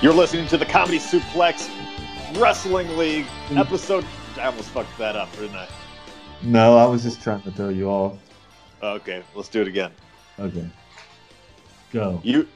You're listening to the Comedy Suplex Wrestling League mm. episode. I almost fucked that up, didn't I? No, I was just trying to throw you off. Okay, let's do it again. Okay. Go. You.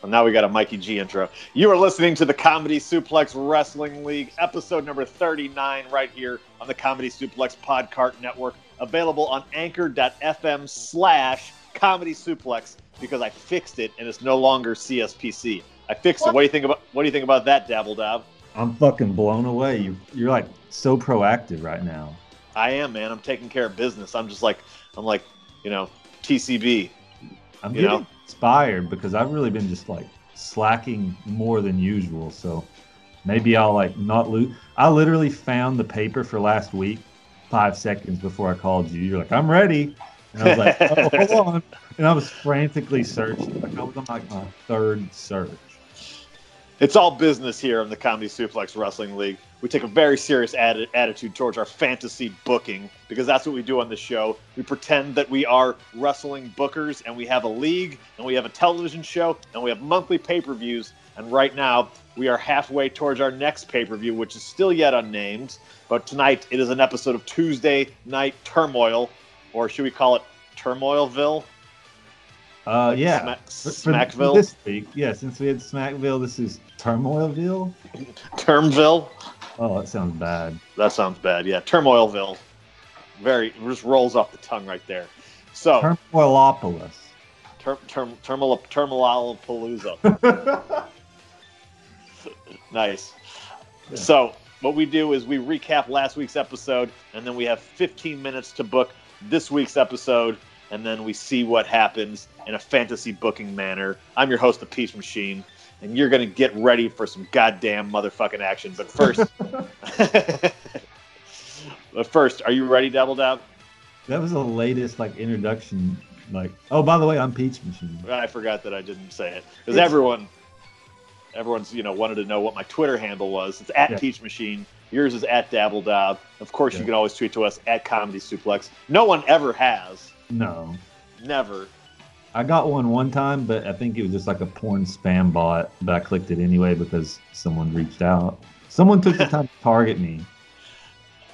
Well, now we got a Mikey G intro. You are listening to the Comedy Suplex Wrestling League, episode number 39, right here on the Comedy Suplex Podcast Network, available on anchor.fm slash comedy suplex because I fixed it and it's no longer CSPC. I fixed it. What do you think about what do you think about that, Dabble Dab? I'm fucking blown away. You you're like so proactive right now. I am, man. I'm taking care of business. I'm just like I'm like, you know, TCB. I'm You getting know? inspired because I've really been just like slacking more than usual. So maybe I'll like not lose. I literally found the paper for last week five seconds before I called you. You're like, I'm ready. And I was like, oh, hold on. And I was frantically searching. Like I was on like my third search. It's all business here in the Comedy Suplex Wrestling League. We take a very serious atti- attitude towards our fantasy booking because that's what we do on the show. We pretend that we are wrestling bookers and we have a league and we have a television show and we have monthly pay per views. And right now, we are halfway towards our next pay per view, which is still yet unnamed. But tonight, it is an episode of Tuesday Night Turmoil, or should we call it Turmoilville? Uh, Like yeah. Smack- For- for Smackville? This week, yeah. Since we had Smackville, this is Turmoilville. Termville? Oh, that sounds bad. That sounds bad. Yeah, Turmoilville. Very just rolls off the tongue right there. So, Turmoilopolis. term, term, Terminalapalooza. nice. Yeah. So, what we do is we recap last week's episode, and then we have 15 minutes to book this week's episode, and then we see what happens in a fantasy booking manner. I'm your host, the Peach Machine, and you're gonna get ready for some goddamn motherfucking action. But first, but first, are you ready, Double Dab? That was the latest like introduction. Like, oh, by the way, I'm Peach Machine. I forgot that I didn't say it because everyone, everyone's you know wanted to know what my Twitter handle was. It's at Yeah. Peach Machine. Yours is at Dabble Dab. Of course, you can always tweet to us at Comedy Suplex. No one ever has. No, Never. I got one one time, but I think it was just like a porn spam bot. But I clicked it anyway because someone reached out. Someone took the time to target me.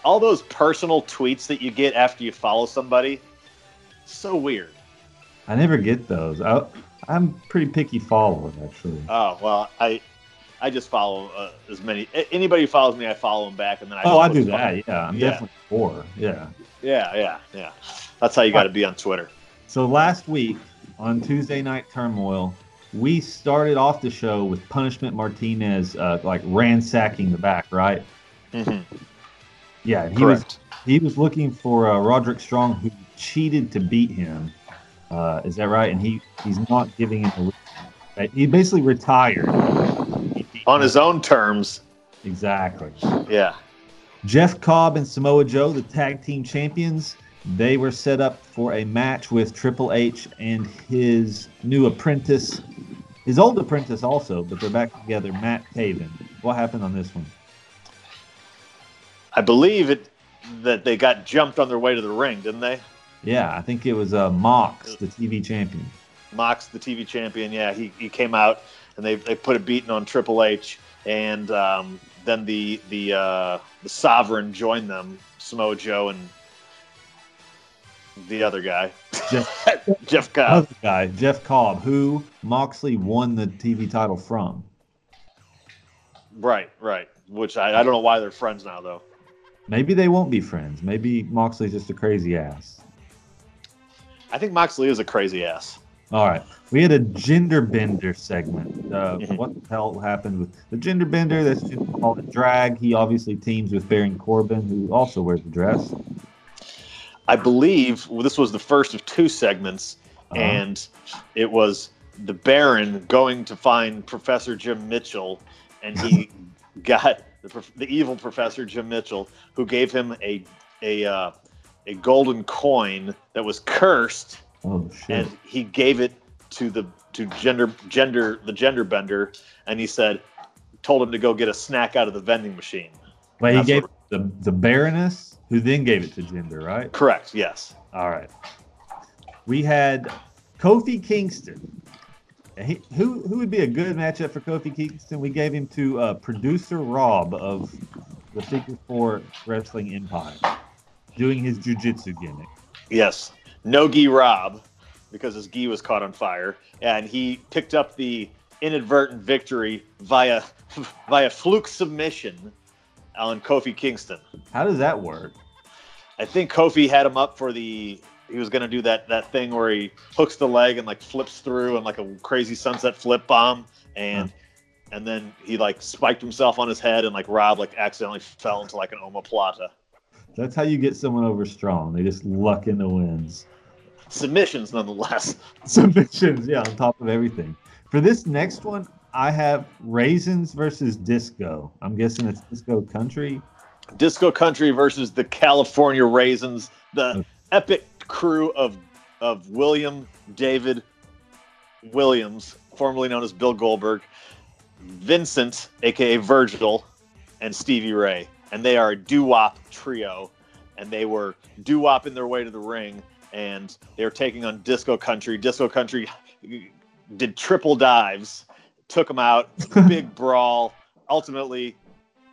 All those personal tweets that you get after you follow somebody, so weird. I never get those. I, I'm pretty picky follower, actually. Oh well, I, I just follow uh, as many. Anybody who follows me, I follow them back, and then I. Oh, I do that. Yeah, I'm Yeah. definitely for. Yeah. Yeah, yeah, yeah. That's how you got to be on Twitter. So last week on Tuesday Night Turmoil, we started off the show with Punishment Martinez uh, like ransacking the back, right? hmm Yeah, he was Correct. he was looking for uh, Roderick Strong, who cheated to beat him. Uh, is that right? And he he's not giving him a. He basically retired He On him. his own terms. exactly. Yeah. Jeff Cobb and Samoa Joe, the tag team champions, they were set up for a match with Triple H and his new apprentice, his old apprentice also, but they're back together, Matt Taven. What happened on this one? I believe it that they got jumped on their way to the ring, didn't they? Yeah, I think it was uh, Mox, the TV champion. Mox, the TV champion, yeah, he, he came out and they, they put a beating on Triple H, and um, then the the uh, the Sovereign joined them, Samoa Joe and the other guy, Jeff, Jeff Cobb. other guy, Jeff Cobb, who Moxley won the TV title from. Right, right. Which I, I don't know why they're friends now though. Maybe they won't be friends. Maybe Moxley's just a crazy ass. I think Moxley is a crazy ass. All right. We had a gender bender segment. Uh, Mhm. What the hell happened with the gender bender? That's just called a drag. He obviously teams with Baron Corbin, who also wears a dress. I believe well, this was the first of two segments, Uh-huh. and it was the Baron going to find Professor Jim Mitchell, and he got the, the evil Professor Jim Mitchell, who gave him a a uh, a golden coin that was cursed, oh shit! and he gave it to the to gender gender the gender bender, and he said, told him to go get a snack out of the vending machine. Wait, he gave the the Baroness, who then gave it to Gender, right? Correct. Yes. All right. We had Kofi Kingston he, who who would be a good matchup for Kofi Kingston? We gave him to uh, producer Rob of the Figure Four Wrestling Empire, doing his jujitsu gimmick. Yes, no gi Rob, because his gi was caught on fire, and he picked up the inadvertent victory via via fluke submission on Kofi Kingston. How does that work? I think Kofi had him up for the. He was going to do that that thing where he hooks the leg and like flips through and like a crazy sunset flip bomb, and and then he like spiked himself on his head and like Rob like accidentally fell into like an omoplata. That's how you get someone over strong. They just luck in the wins. Submissions, nonetheless. Submissions, yeah, on top of everything. For this next one, I have Raisins versus Disco. I'm guessing it's Disco Country. Disco Country versus the California Raisins, the epic crew of of William David Williams, formerly known as Bill Goldberg, Vincent, aka Virgil, and Stevie Ray. And they are a doo wop trio. And they were doo wopping their way to the ring. And they were taking on Disco Country. Disco Country did triple dives, took them out, big brawl. Ultimately,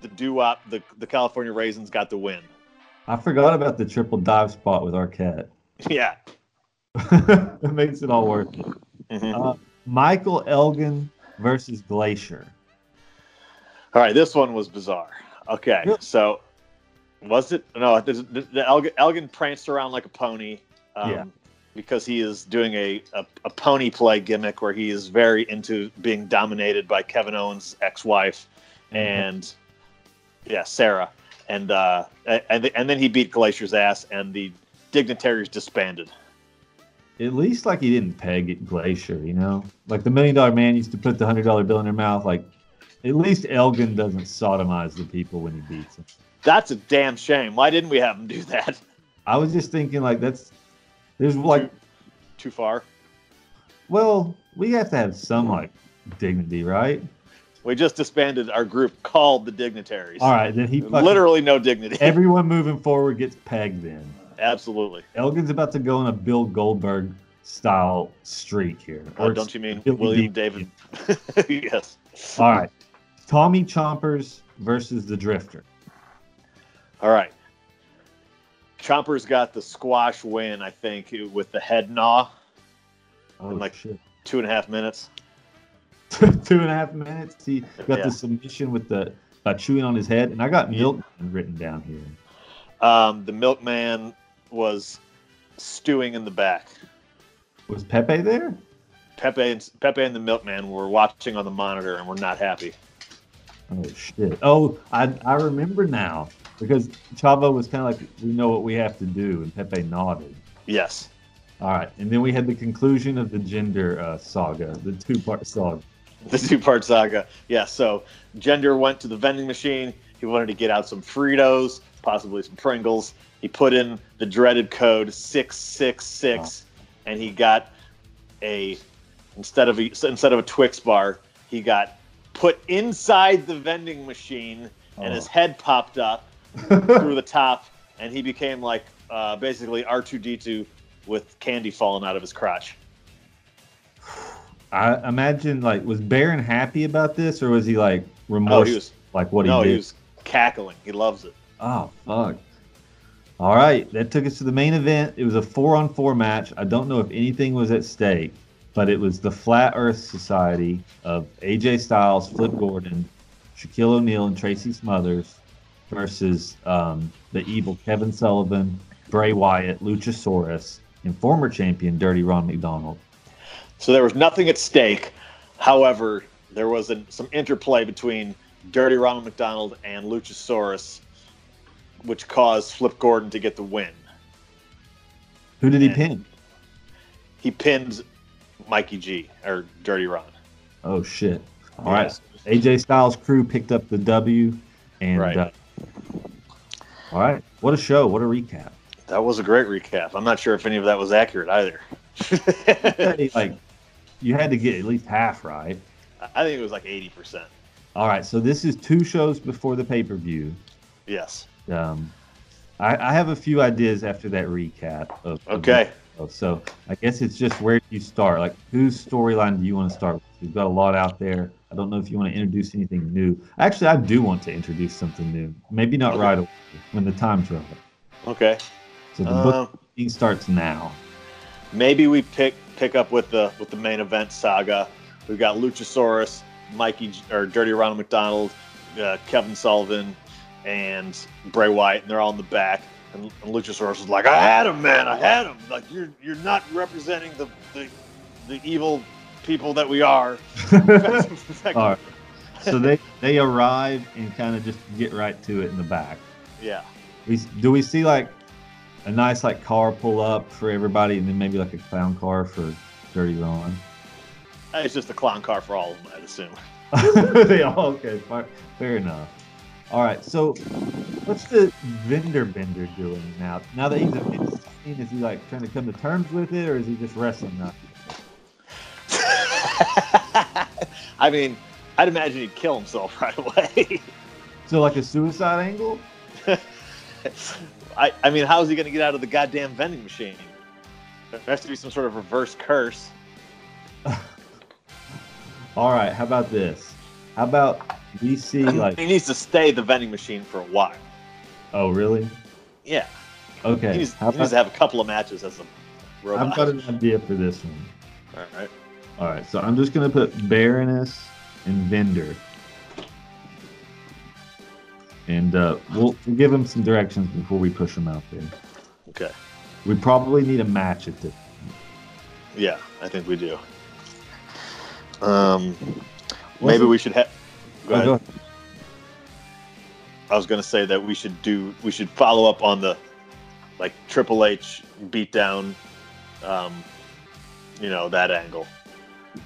the doo wop, the, the California Raisins got the win. I forgot about the triple dive spot with Arquette. Yeah. it makes it all worth it. Mhm. Uh, Michael Elgin versus Glacier. All right, this one was bizarre. Okay, so was it? No, the, the, the Elgin, Elgin pranced around like a pony. Um, Yeah. Because he is doing a, a, a pony play gimmick where he is very into being dominated by Kevin Owens' ex-wife and yeah, Sarah, and uh, and and then he beat Glacier's ass, and the dignitaries disbanded. At least like he didn't peg at Glacier, you know? Like the million dollar man used to put the hundred dollar bill in their mouth. Like at least Elgin doesn't sodomize the people when he beats them. That's a damn shame. Why didn't we have him do that? I was just thinking like that's there's like Too far. well, we have to have some like dignity, right? We just disbanded our group called the Dignitaries. All right, then he fucking, Literally no dignity. everyone moving forward gets pegged then. Absolutely. Elgin's about to go on a Bill Goldberg style streak here. Oh, or Oh, don't you mean Billy William. David? yes. All right. Tommy Chompers versus the Drifter. All right. Chomper's got the squash win, I think, with the head gnaw, Oh, like- shit. two and a half minutes. Two and a half minutes. He got Yeah. the submission with the by chewing on his head, and I got Milkman written down here. Um, the milkman was stewing in the back. Was Pepe there? Pepe and Pepe and the milkman were watching on the monitor and were not happy. Oh shit! Oh, I I remember now because Chavo was kind of like, "We know what we have to do," and Pepe nodded. Yes. All right, and then we had the conclusion of the gender uh, saga, the two-part saga. The two part saga. Yeah, so Gender went to the vending machine. He wanted to get out some Fritos, possibly some Pringles. He put in the dreaded code 666 and he got a instead of a, instead of a Twix bar, he got put inside the vending machine and his Oh. head popped up through the top and he became like uh, basically R2D2 with candy falling out of his crotch. I imagine like was Baron happy about this, or was he like remorseful, Oh, was like what no, he did? he was cackling. He loves it. Oh fuck! All right, that took us to the main event. It was a four-on-four match. I don't know if anything was at stake, but it was the Flat Earth Society of AJ Styles, Flip Gordon, Shaquille O'Neal, and Tracy Smothers versus um, the evil Kevin Sullivan, Bray Wyatt, Luchasaurus, and former champion Dirty Ron McDonald. So there was nothing at stake. However, there was an, some interplay between Dirty Ron McDonald and Luchasaurus, which caused Flip Gordon to get the win. Who did he pin? He pinned Mikey G or Dirty Ron. Oh shit! All right, AJ Styles' crew picked up the W, and Right. uh, all right, what a show! What a recap! That was a great recap. I'm not sure if any of that was accurate either. Like you had to get at least half right. I think it was like 80%. All right, so this is two shows before the pay per view. Yes. Um, I, I have a few ideas after that recap. Of, of Okay. So I guess it's just where do you start? Like, whose storyline do you want to start with? We've got a lot out there. I don't know if you want to introduce anything new. Actually, I do want to introduce something new. Maybe not right away when the time's right. Okay. So the Um, booking starts now. maybe we pick pick up with the with the main event saga. We've got Luchasaurus, Mikey or Dirty Ronald McDonald, uh, Kevin Sullivan, and Bray Wyatt, and they're all in the back. And, and Luchasaurus is like, "I had him, man! I had him! Like you're you're not representing the the, the evil people that we are." All right. So they they arrive and kind of just get right to it in the back. Yeah. We do we see like a nice like car pull up for everybody, and then maybe like a clown car for Dirty Ron. Uh, it's just a clown car for all of them, I'd assume. they all okay. Fair, fair enough. All right. So what's the vendor bender doing now? Now that he's a is he like trying to come to terms with it, or is he just wrestling now? I mean, I'd imagine he'd kill himself right away. So like a suicide angle? I, I mean, how is he going to get out of the goddamn vending machine? There has to be some sort of reverse curse. All right. How about this? How about we see like? he needs to stay the vending machine for a while. Oh, really? Yeah, Okay. he, needs, he needs to have a couple of matches as a robot. I've got an idea for this one. All right. All right, so I'm just gonna put Baroness and Vendor, and uh, we'll, we'll give them some directions before we push them out there. Okay. We probably need a match at this. Yeah, I think we do. Um, What's maybe it- we should have. Go Oh, ahead. go ahead. I was going to say that we should do. We should follow up on the like Triple H beatdown. Um, you know that angle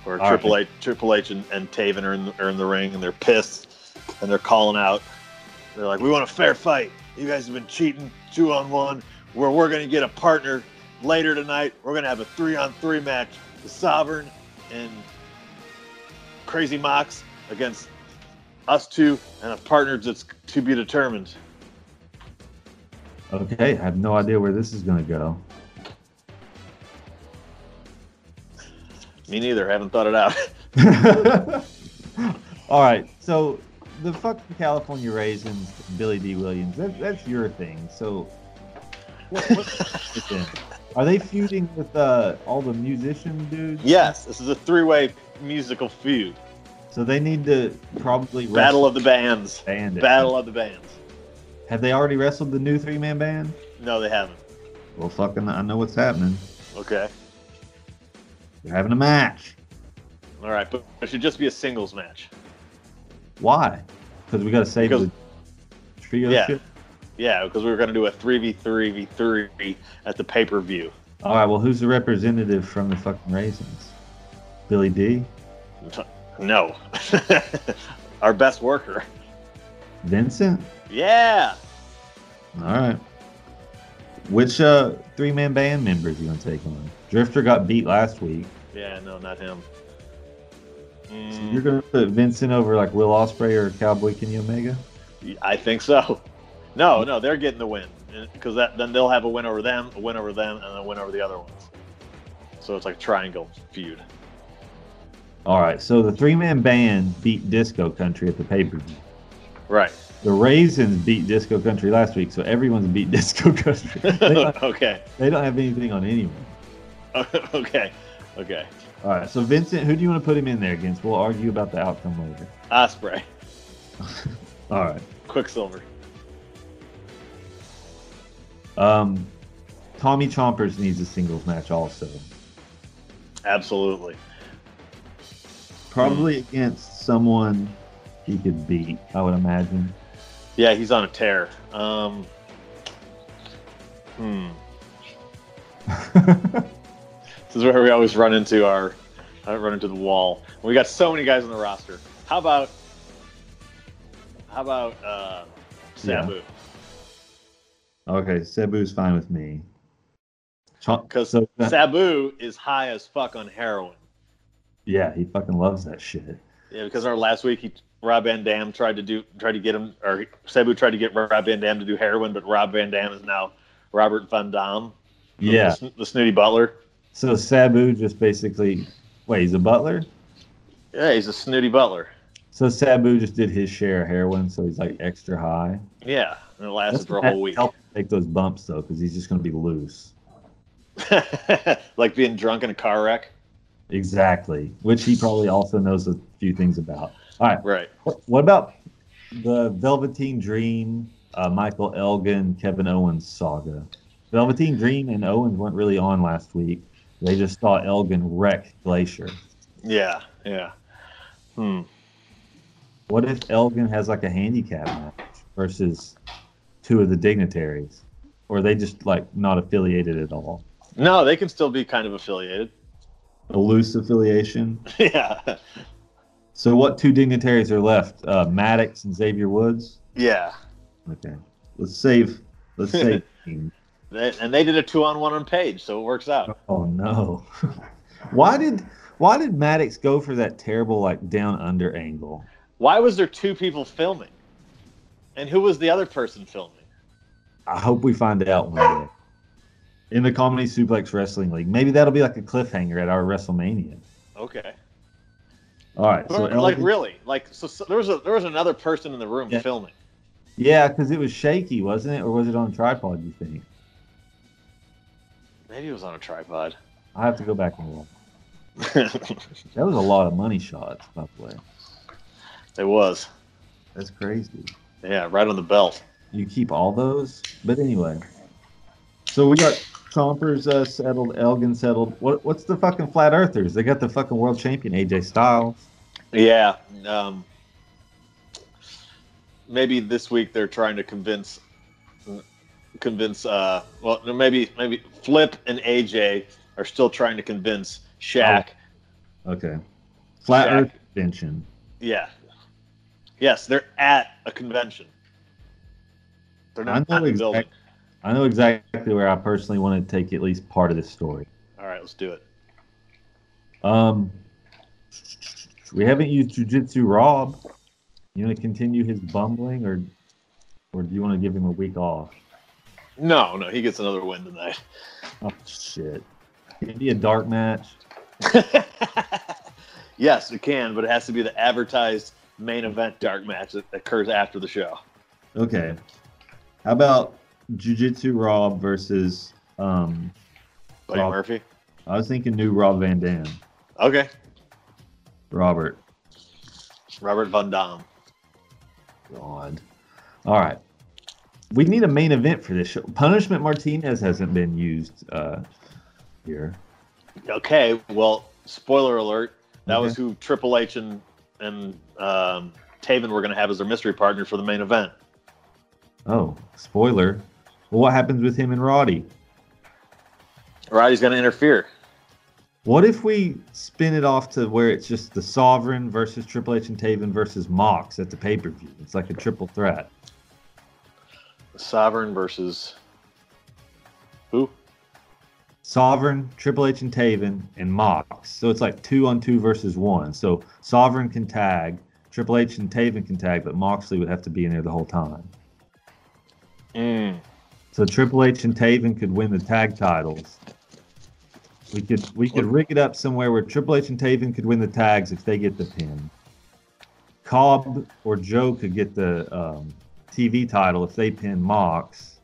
where All Triple right. H, Triple H, and, and Taven are in, are in the ring and they're pissed and they're calling out. They're like, "We want a fair fight. You guys have been cheating two on one. Where we're going to get a partner later tonight. We're going to have a three on three match. The Sovereign and Crazy Mox against us two and a partner that's to be determined." Okay, I have no idea where this is gonna go. Me neither. Haven't thought it out. All right, so the fucking California Raisins, Billy D. Williams, that, that's your thing. So, what, then? are they feuding with uh, all the musician dudes? yes, this is a three-way musical feud. So they need to probably Battle of the bands. band. it. Battle of the bands. Have they already wrestled the new three man band? No, they haven't. Well, fucking, I know what's happening. Okay. They're having a match. All right, but it should just be a singles match. Why? Because we got to save Because- the trio Yeah. shit. Yeah, because we were going to do a 3v3 v3 at the pay-per-view. All right. Well, who's the representative from the fucking Raisins? Billy D. No. Our best worker. Vincent. Yeah. All right. Which uh, three man band members you gonna take on? Drifter got beat last week. Yeah, no, not him. So Mm, you're gonna put Vincent over like Will Ospreay or Cowboy Kenny Omega? I think so. No, no, they're getting the win because that then they'll have a win over them, a win over them, and a win over the other ones. So it's like a triangle feud. All right. So the three man band beat Disco Country at the pay per view. Right. The Raisins beat Disco Country last week, so everyone's beat Disco Country. they, okay. they don't have anything on anyone. okay. Okay. All right. So Vincent, who do you want to put him in there against? We'll argue about the outcome later. Ospreay, All right. Quicksilver. Um, Tommy Chompers needs a singles match also. Absolutely. Probably against someone he could beat, I would imagine. Yeah, he's on a tear. Um, hmm. This is where we always run into our uh, run into the wall. We got so many guys on the roster. How about how about uh, Sabu? okay, Sabu's fine with me. Because so, Sabu is high as fuck on heroin. yeah, he fucking loves that shit. Yeah, because our last week he Rob Van Dam tried to do tried to get him or Sabu tried to get Rob Van Dam to do heroin, but Rob Van Dam is now Robert Van Dam. Yeah. The, the snooty butler. So Sabu just basically wait, he's a butler. Yeah, he's a snooty butler. So Sabu just did his share of heroin, so he's like extra high. Yeah, and it lasted That's for a whole week. Help take those bumps though, because he's just gonna be loose. like being drunk in a car wreck. Exactly, which he probably also knows a few things about. All right, Right. what, what about the Velveteen Dream, uh, Michael Elgin, Kevin Owens saga? Velveteen Dream and Owens weren't really on last week. They just saw Elgin wreck Glacier. Yeah. Yeah. Hmm. What if Elgin has like a handicap match versus two of the dignitaries? Or are they just like not affiliated at all? No, they can still be kind of affiliated. A loose affiliation. yeah. So what two dignitaries are left? Uh, Maddox and Xavier Woods. Yeah. Okay, let's save. Let's save. And they did a two on one on page, so it works out. oh no! why did Why did Maddox go for that terrible like down under angle? Why was there two people filming? And who was the other person filming? I hope we find out one day. In the Comedy Suplex Wrestling League, maybe that'll be like a cliffhanger at our WrestleMania. Okay. All right, so like Elgin- really? Like so, so there was a there was another person in the room Yeah. filming. yeah, because it was shaky, wasn't it, or was it on tripod? You think? Maybe it was on a tripod. I have to go back and look. That was a lot of money shots, by the way. it was. That's crazy. Yeah, right on the belt. You keep all those, but anyway. So we got Chompers uh, settled, Elgin settled. What what's the fucking flat earthers? They got the fucking world champion AJ Styles. Yeah. Um, maybe this week they're trying to convince convince uh well maybe maybe Flip and AJ are still trying to convince Shaq. Okay. Flat Shaq. Earth convention. Yeah. Yes, they're at a convention. They're I not know in the exact- building. I know exactly where I personally want to take at least part of this story. All right, let's do it. Um, we haven't used Jujitsu Rob. You want to continue his bumbling, or or do you want to give him a week off? No, no, he gets another win tonight. Oh shit! Can it be a dark match? yes, it can, but it has to be the advertised main event dark match that occurs after the show. Okay. How about Jiu-Jitsu Rob versus um Buddy Rob. Murphy. I was thinking new Rob Van Dam. Okay. Robert. Robert Van Dam. God. All right. We need a main event for this show. Punishment Martinez hasn't been used uh here. Okay, well, spoiler alert. That was who Triple H and and um, Taven were going to have as their mystery partner for the main event. Oh, spoiler. Well, what happens with him and Roddy? Roddy's going to interfere. What if we spin it off to where it's just the Sovereign versus Triple H and Taven versus Mox at the pay per view? It's like a triple threat. Sovereign versus who? Sovereign, Triple H and Taven, and Mox. So it's like two on two versus one. So Sovereign can tag, Triple H and Taven can tag, but Moxley would have to be in there the whole time. Mm. So Triple H and Taven could win the tag titles. We could we could rig it up somewhere where Triple H and Taven could win the tags if they get the pin. Cobb or Joe could get the um, TV title if they pin Mox.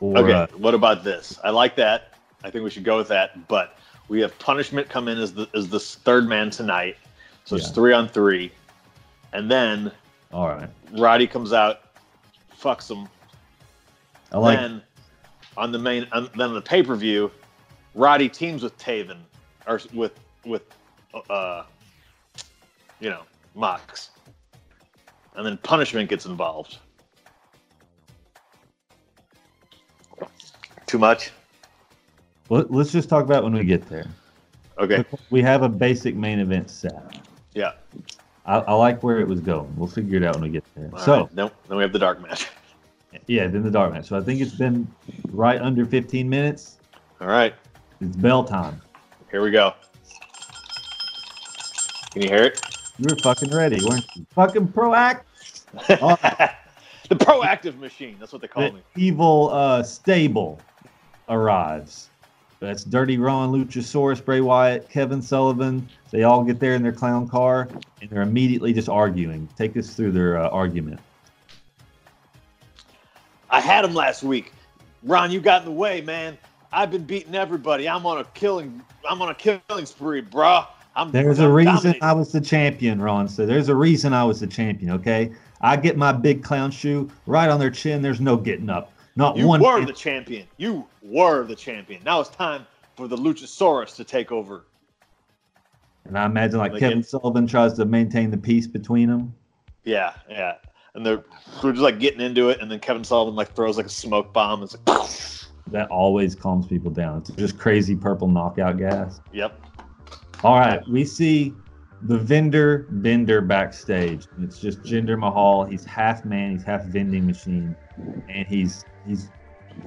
Or Okay, uh, what about this? I like that. I think we should go with that. But we have punishment come in as the as the third man tonight, so it's three on three, and then all right, Roddy comes out, fucks him. I like then on the main, on, then on the pay per view, Roddy teams with Taven or with with uh, you know, Mox, and then punishment gets involved. Too much. Let, us just talk about when we get there. Okay. We have a basic main event set. Yeah. I, I like where it was going. We'll figure it out when we get there. All so right. then, then we have the dark match. yeah, then the dark match. So I think it's been right under 15 minutes. All right. It's bell time. Here we go. Can you hear it? You were fucking ready, weren't you? Fucking proact. Oh. the The proactive machine. That's what they call the me. evil uh, stable arrives. That's Dirty Ron, Luchasaurus, Bray Wyatt, Kevin Sullivan. They all get there in their clown car, and they're immediately just arguing. Take us through their uh, argument. I had him last week. Ron, you got in the way, man. I've been beating everybody. I'm on a killing. I'm on a killing spree, bruh. I'm. There's a I'm reason dominating. I was the champion, Ron. So there's a reason I was the champion. Okay, I get my big clown shoe right on their chin. There's no getting up. Not You one. You were man- the champion. You were the champion. Now it's time for the Luchasaurus to take over. and I imagine like Like Kevin it- Sullivan tries to maintain the peace between them. Yeah, yeah. And they're we're just like getting into it, and then Kevin Sullivan like throws like a smoke bomb. It's like, That always calms people down. It's just crazy purple knockout gas. yep. All right, we see the vendor Bender backstage. It's just Jinder Mahal. He's half man, he's half vending machine, and he's he's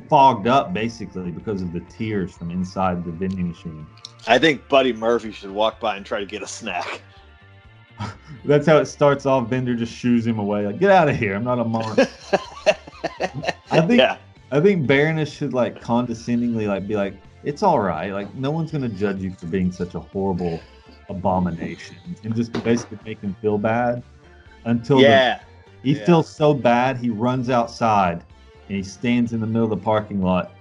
fogged up basically because of the tears from inside the vending machine. I think Buddy Murphy should walk by and try to get a snack. That's how it starts off. Bender just shoos him away, like get out of here. I'm not a monster. I think yeah, I think Baroness should like condescendingly like be like, it's all right. Like no one's gonna judge you for being such a horrible abomination, and just basically make him feel bad until the yeah. He Yeah. feels so bad, he runs outside and he stands in the middle of the parking lot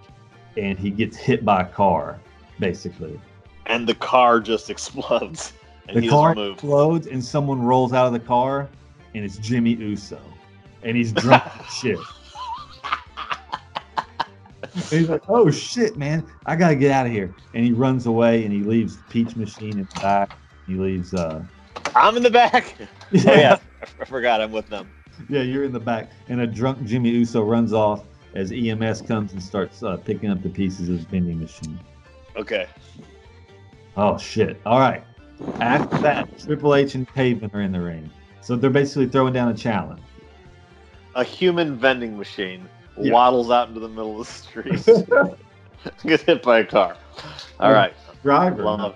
and he gets hit by a car, basically. And the car just explodes, and The he car explodes and someone rolls out of the car and it's Jimmy Uso. And he's drunk as shit. He's like, oh shit, man, I gotta get out of here. And he runs away and he leaves the Peach Machine in the back. He leaves, uh, I'm in the back. Oh yeah, I forgot I'm with them. Yeah, you're in the back, and a drunk Jimmy Uso runs off as EMS comes and starts uh, picking up the pieces of his vending machine. Okay. Oh shit! All right. After that, Triple H and Taven are in the ring, so they're basically throwing down a challenge. A human vending machine Yeah. waddles out into the middle of the street, gets hit by a car. All right. Driver. Love.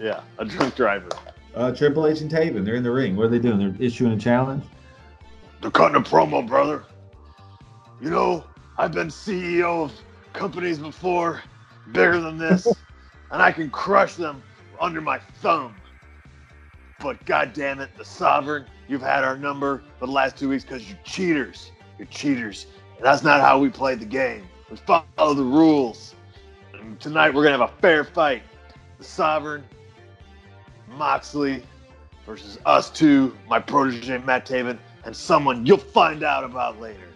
Yeah, a drunk driver. Uh, Triple H and Taven, they're in the ring. What are they doing? They're issuing a challenge. They're cutting a promo, brother. You know, I've been CEO of companies before, bigger than this, and I can crush them under my thumb. But god damn it, the sovereign, you've had our number for the last two weeks because you're cheaters. You're cheaters. And that's not how we play the game. We follow the rules. And tonight we're gonna have a fair fight. The sovereign, Moxley versus us two, my protege Matt Taven, and someone you'll find out about later.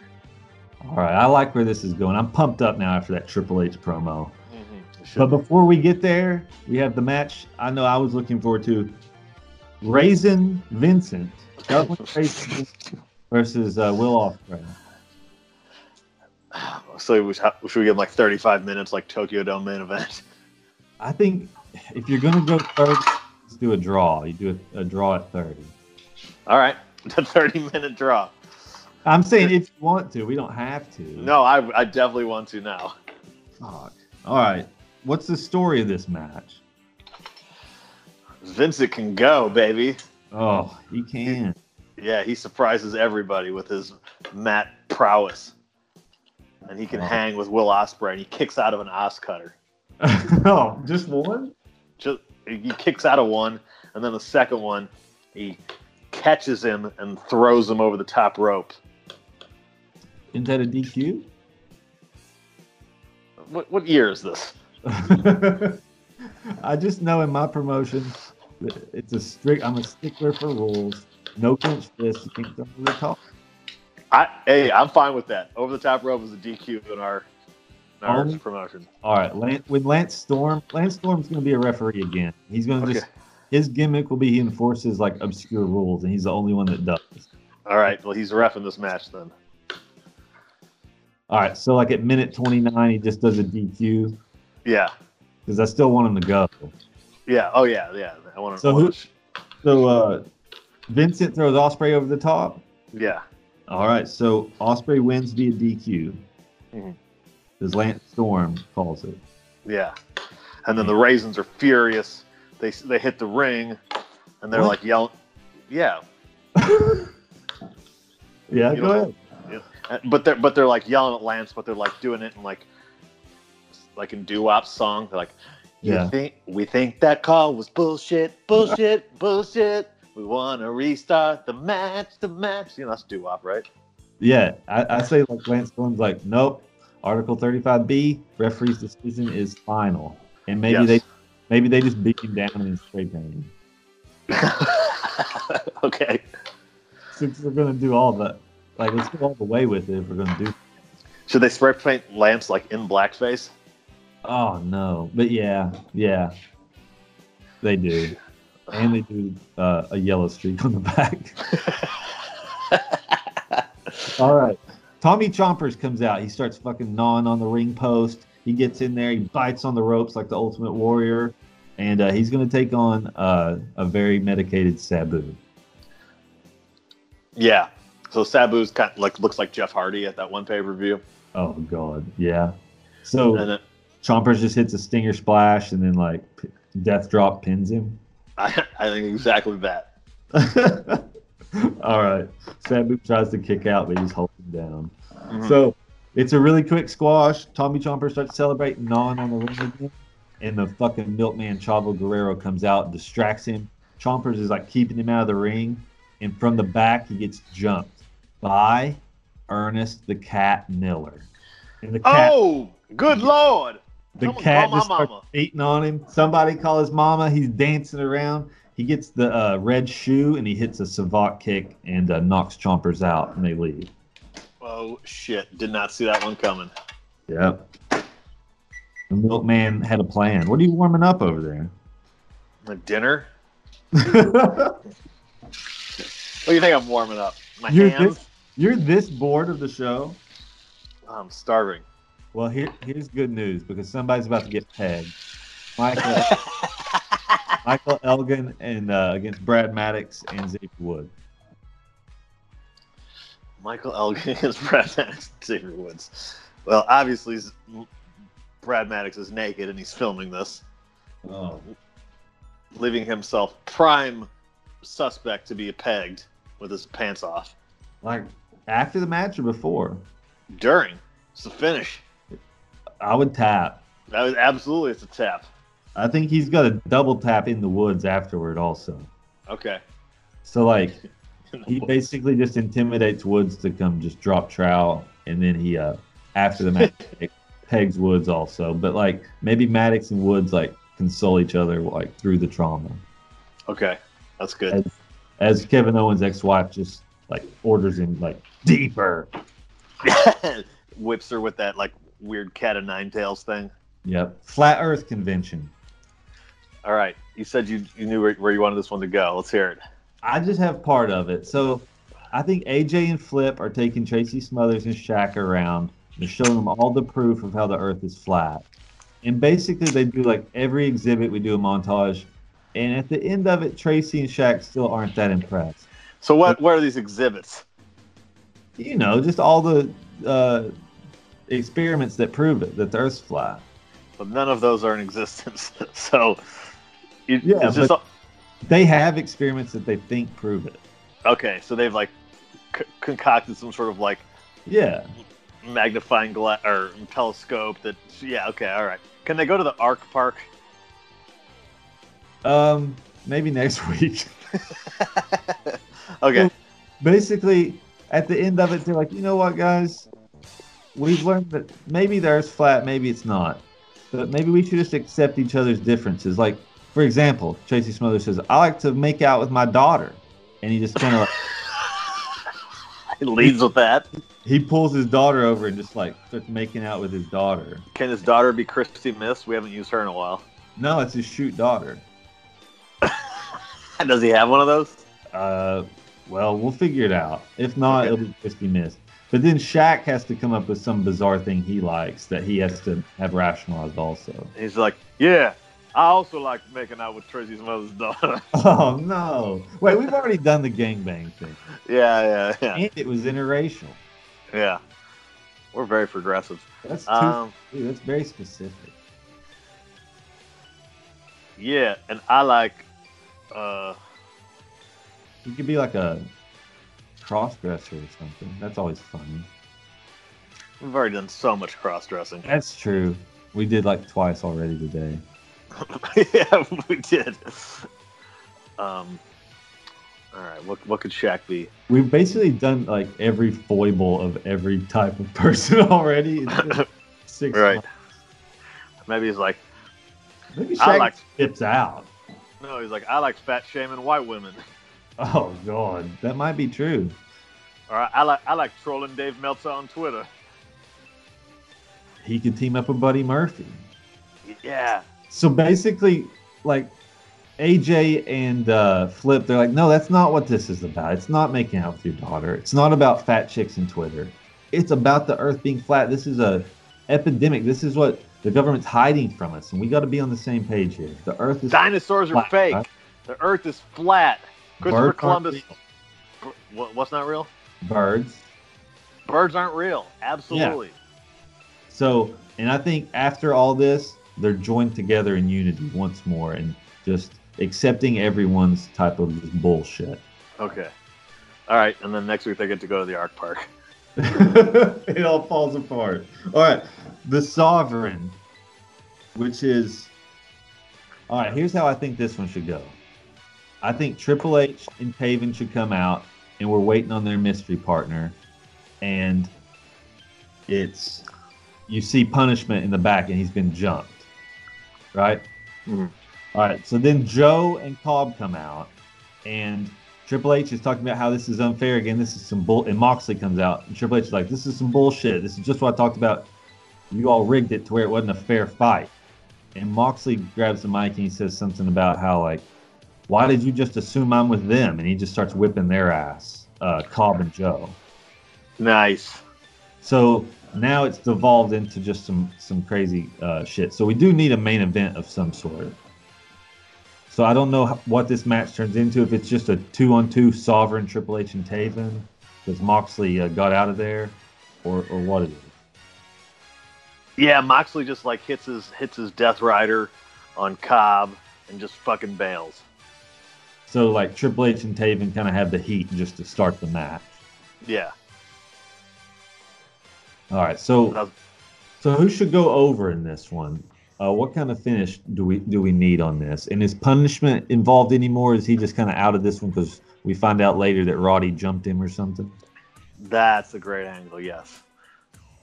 All right, I like where this is going. I'm pumped up now after that Triple H promo. Mm-hmm. But before we get there, we have the match I know I was looking forward to. Raisin Vincent, Raisin Vincent versus uh, Will Ospreay. So we should, we give him like 35 minutes, like Tokyo Dome main event? I think if you're gonna go 30, let's do a draw. You do a, a draw at 30. All right, the 30 minute draw. I'm saying if you want to, we don't have to. No, I, I definitely want to now. Fuck. All right. What's the story of this match? Vincent can go, baby. Oh, he can. Yeah, he surprises everybody with his mat prowess. And he can Oh. hang with Will Ospreay, and he kicks out of an os cutter. oh, just one? Just he kicks out of one, and then the second one, he catches him and throws him over the top rope. Isn't that a DQ? What, what year is this? I just know in my promotion, it's a strict. I'm a stickler for rules. No fist. You can't the top. I hey, I'm fine with that. Over the top rope was a DQ in our, in our Only- promotion. All right, Lance, with Lance Storm, Lance Storm's going to be a referee again. He's going to Okay. just his gimmick will be he enforces like obscure rules, and he's the only one that does. All right. Well, he's refing this match then. All right, so like at minute 29, he just does a DQ Yeah. because I still want him to go. Yeah. Oh yeah. Yeah. I want to. So who- So uh, Vincent throws Ospreay over the top. Yeah. All right, so Ospreay wins via DQ. Mhm. As Lance Storm calls it. Yeah. And then the raisins are furious. They they hit the ring, and they're What? like yelling. Yeah. Yeah, You go know- ahead. Uh, But they're but they're like yelling at Lance, but they're like doing it in like like in doo wop song. They're like, "You Yeah. think we think that call was bullshit, bullshit, bullshit. We want to restart the match, the match." You know that's doo wop, right? Yeah, I, I say like Lance Storm's like, nope. Article 35B, referee's decision is final, and maybe Yes. they maybe they just beat him down and spray paint him. okay. Since we're gonna do all the like, let's go all the way with it. If we're gonna do. Should they spray paint Lance like in blackface? Oh no, but yeah, yeah, they do, and they do uh, a yellow streak on the back. All right. Tommy Chompers comes out. He starts fucking gnawing on the ring post. He gets in there. He bites on the ropes like the Ultimate Warrior, and uh, he's going to take on uh, a very medicated Sabu. yeah. So Sabu's kind of like looks like Jeff Hardy at that one pay per view, Oh God, yeah. So then Chompers just hits a stinger splash, and then like p- Death Drop pins him. I, I think exactly that. All right. Sabu tries to kick out, but he's holding down. Mhm. So it's a really quick squash. Tommy Chomper starts celebrating, gnawing on the ring again. And the fucking milkman Chavo Guerrero comes out and distracts him. Chompers is like keeping him out of the ring. And from the back, he gets jumped by Ernest the Cat Miller. And the cat, oh, good lord! The someone cat just starts beating on him. Somebody call his mama. He's dancing around. He gets the uh, red shoe and he hits a savate kick and uh, knocks Chompers out and they leave. Oh shit! Did not see that one coming. Yep. The milkman had a plan. What are you warming up over there? A dinner? What do you think I'm warming up? My You're hands? this, you're this bored of the show? I'm starving. Well, here, here's good news because somebody's about to get pegged. Michael, Michael Elgin and uh, against Brad Maddox and Xavier Wood. Michael Elgin is Brad Maddox and Xavier Woods. Well, obviously, Brad Maddox is naked and he's filming this, Oh, leaving himself prime suspect to be pegged with his pants off like after the match or before? during. It's the finish. I would tap. That was absolutely it's a tap. I think he's got a double tap in the woods afterward also. Okay. So like he basically just intimidates Woods to come just drop trowel, and then he uh after the match pegs Woods also. But like maybe Maddox and Woods like console each other like through the trauma. Okay. That's good. As, as Kevin Owens' ex-wife just like orders him like deeper. Whips her with that like weird cat of nine tails thing. Yep. Flat Earth convention. All right. You said you, you knew where, where you wanted this one to go. Let's hear it. I just have part of it. So I think AJ and Flip are taking Tracy Smothers and Shaq around. They're showing them all the proof of how the Earth is flat. And basically, they do like every exhibit, we do a montage. And at the end of it, Tracy and Shaq still aren't that impressed. So what what are these exhibits? You know, just all the uh, experiments that prove it, that the Earth's flat. But none of those are in existence. so it, Yeah, it's just They have experiments that they think prove it. okay. So they've like c- concocted some sort of like Yeah. magnifying glass or telescope that. Yeah. Okay. All right. Can they go to the Ark Park? Um, maybe next week. okay. basically at the end of it they're like you know what guys we've learned that maybe the earth's flat maybe it's not but maybe we should just accept each other's differences like for example tracy smothers says i like to make out with my daughter and he just kind of like It leads with that. he pulls his daughter over and just like starts making out with his daughter Can his daughter be Christy Miss? We haven't used her in a while. no it's his shoot daughter Does he have one of those? uh well we'll figure it out if not Okay. it'll be crispy miss but then Shaq has to come up with some bizarre thing he likes that he has to have rationalized also. He's like, yeah. I also like making out with Tracy's mother's daughter. Oh no! Wait, we've already done the gangbang thing, yeah, yeah, yeah, and it was interracial. yeah. We're very progressive. That's too, Um, dude, that's very specific. yeah, and I like. Uh, You could be like a cross dresser or something. That's always funny. We've already done so much cross dressing. That's true. We did like twice already today. yeah, we did. Um, all right, what what could Shaq be? We've basically done like every foible of every type of person already. Six Right. months. Maybe he's like, Maybe I Shaq like- skips out. no, he's like, I like fat shaming white women. Oh god, that might be true. All right, I like I like trolling Dave Meltzer on Twitter. He could team up with Buddy Murphy. Yeah, So basically, like AJ and uh, Flip, they're like, no, that's not what this is about. It's not making out with your daughter. It's not about fat chicks and Twitter. It's about the Earth being flat. This is a epidemic. This is what the government's hiding from us, and we got to be on the same page here. The Earth is dinosaurs are fake. right? The Earth is flat. Christopher Birds Columbus. What, what's not real? Birds. Birds aren't real. Absolutely. So, and I think after all this, they're joined together in unity once more, and just accepting everyone's type of bullshit. Okay. All right, and then next week they get to go to the Ark Park. it all falls apart. All right, the sovereign, which is all right. Here's how I think this one should go. I think Triple H and Taven should come out, and we're waiting on their mystery partner, and it's you see punishment in the back, and he's been jumped, right? Mhm. All right, so then Joe and Cobb come out, and Triple H is talking about how this is unfair again. This is some bull. And Moxley comes out, and Triple H is like, "This is some bullshit. This is just what I talked about. You all rigged it to where it wasn't a fair fight." And Moxley grabs the mic and he says something about how like, "Why did you just assume I'm with them?" And he just starts whipping their ass, uh, Cobb and Joe. Nice. So now it's devolved into just some some crazy uh, shit. So we do need a main event of some sort. So I don't know what this match turns into. If it's just a two-on-two Sovereign Triple H and Taven, because Moxley uh, got out of there, or or what it is. Yeah, Moxley just like hits his hits his Death Rider on Cobb and just fucking bails. So like Triple H and Taven kind of have the heat just to start the match. Yeah. All right. So So who should go over in this one? Uh, what kind of finish do we do we need on this? And is punishment involved anymore? Is he just kind of out of this one because we find out later that Roddy jumped him or something? That's a great angle. Yes.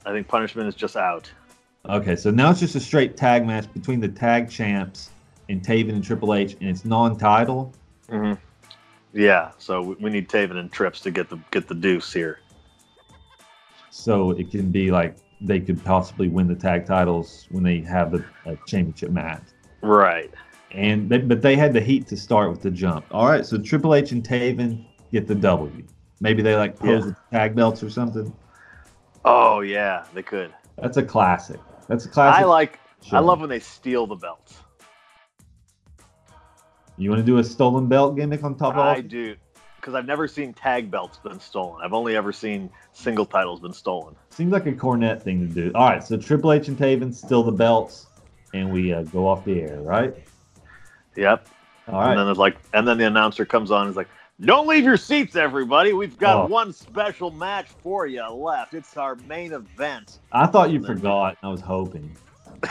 I think punishment is just out. Okay, so now it's just a straight tag match between the tag champs and Taven and Triple H, and it's non-title. Mm-hmm. Yeah. So we- need Taven and Trips to get the get the deuce here. So it can be like they could possibly win the tag titles when they have a, a championship match. Right. And they, but they had the heat to start with the jump. All right, so Triple H and Taven get the W. Maybe they like pose Yeah. with tag belts or something. Oh yeah, they could. That's a classic. That's a classic. I like. I love when they steal the belts. You want to do a stolen belt gimmick on top of? I do, because I've never seen tag belts been stolen. I've only ever seen single titles been stolen. Seems like a Cornette thing to do. All right, so Triple H and Taven steal the belts, and we uh, go off the air, right? Yep. All And then it's like, and then the announcer comes on and is like, "Don't leave your seats, everybody. We've got Oh. one special match for you left. It's our main event." I thought you forgot. I was hoping.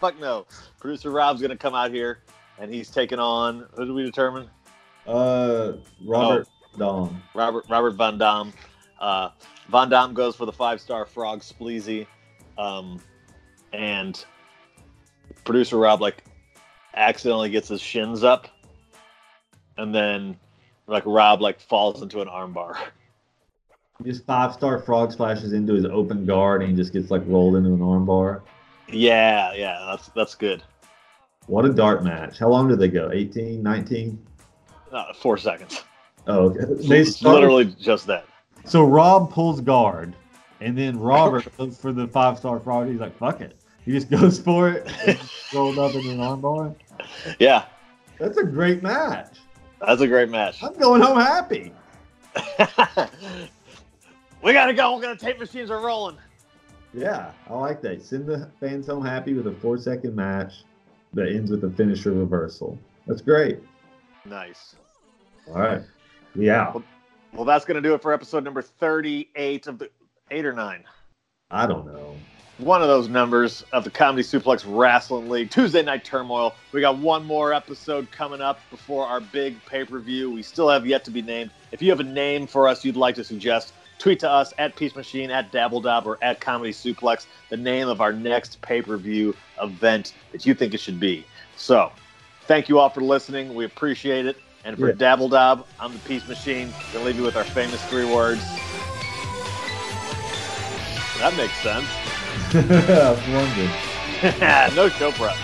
Fuck no. Producer Rob's gonna come out here, and he's taking on. Who did we determine? Uh, Robert Oh. Dawn. Robert Robert Van Dam. Uh, Van Dam goes for the five star frog spleezy, um, and producer Rob like accidentally gets his shins up, and then like Rob like falls into an armbar. Just five star frog splashes into his open guard, and he just gets like rolled into an armbar. Yeah, yeah, that's that's good. What a dart match. How long did they go? 18, 19? Uh, four seconds. Oh, okay. They started- literally just that. So Rob pulls guard, and then Robert goes for the five star frog. He's like, fuck it. He just goes for it, rolled up in an armbar. Yeah, That's a great match. that's a great match. I'm going home happy. we gotta go. We're gonna tape machines are rolling. Yeah, I like that. Send the fans home happy with a four second match that ends with a finisher reversal. That's great. Nice. All right. Yeah. out. Well, that's gonna do it for episode number thirty-eight of the eight or nine. I don't know. One of those numbers of the Comedy Suplex Wrestling League. Tuesday Night Turmoil. We got one more episode coming up before our big pay per view. We still have yet to be named. If you have a name for us you'd like to suggest, tweet to us at Peach Machine, at Dabbledob, or at Comedy Suplex the name of our next pay per view event that you think it should be. So, thank you all for listening. We appreciate it. And for Yeah. Dabbledob, I'm the Peach Machine. Gonna leave you with our famous three words. That makes sense. I was wondering. no show prep.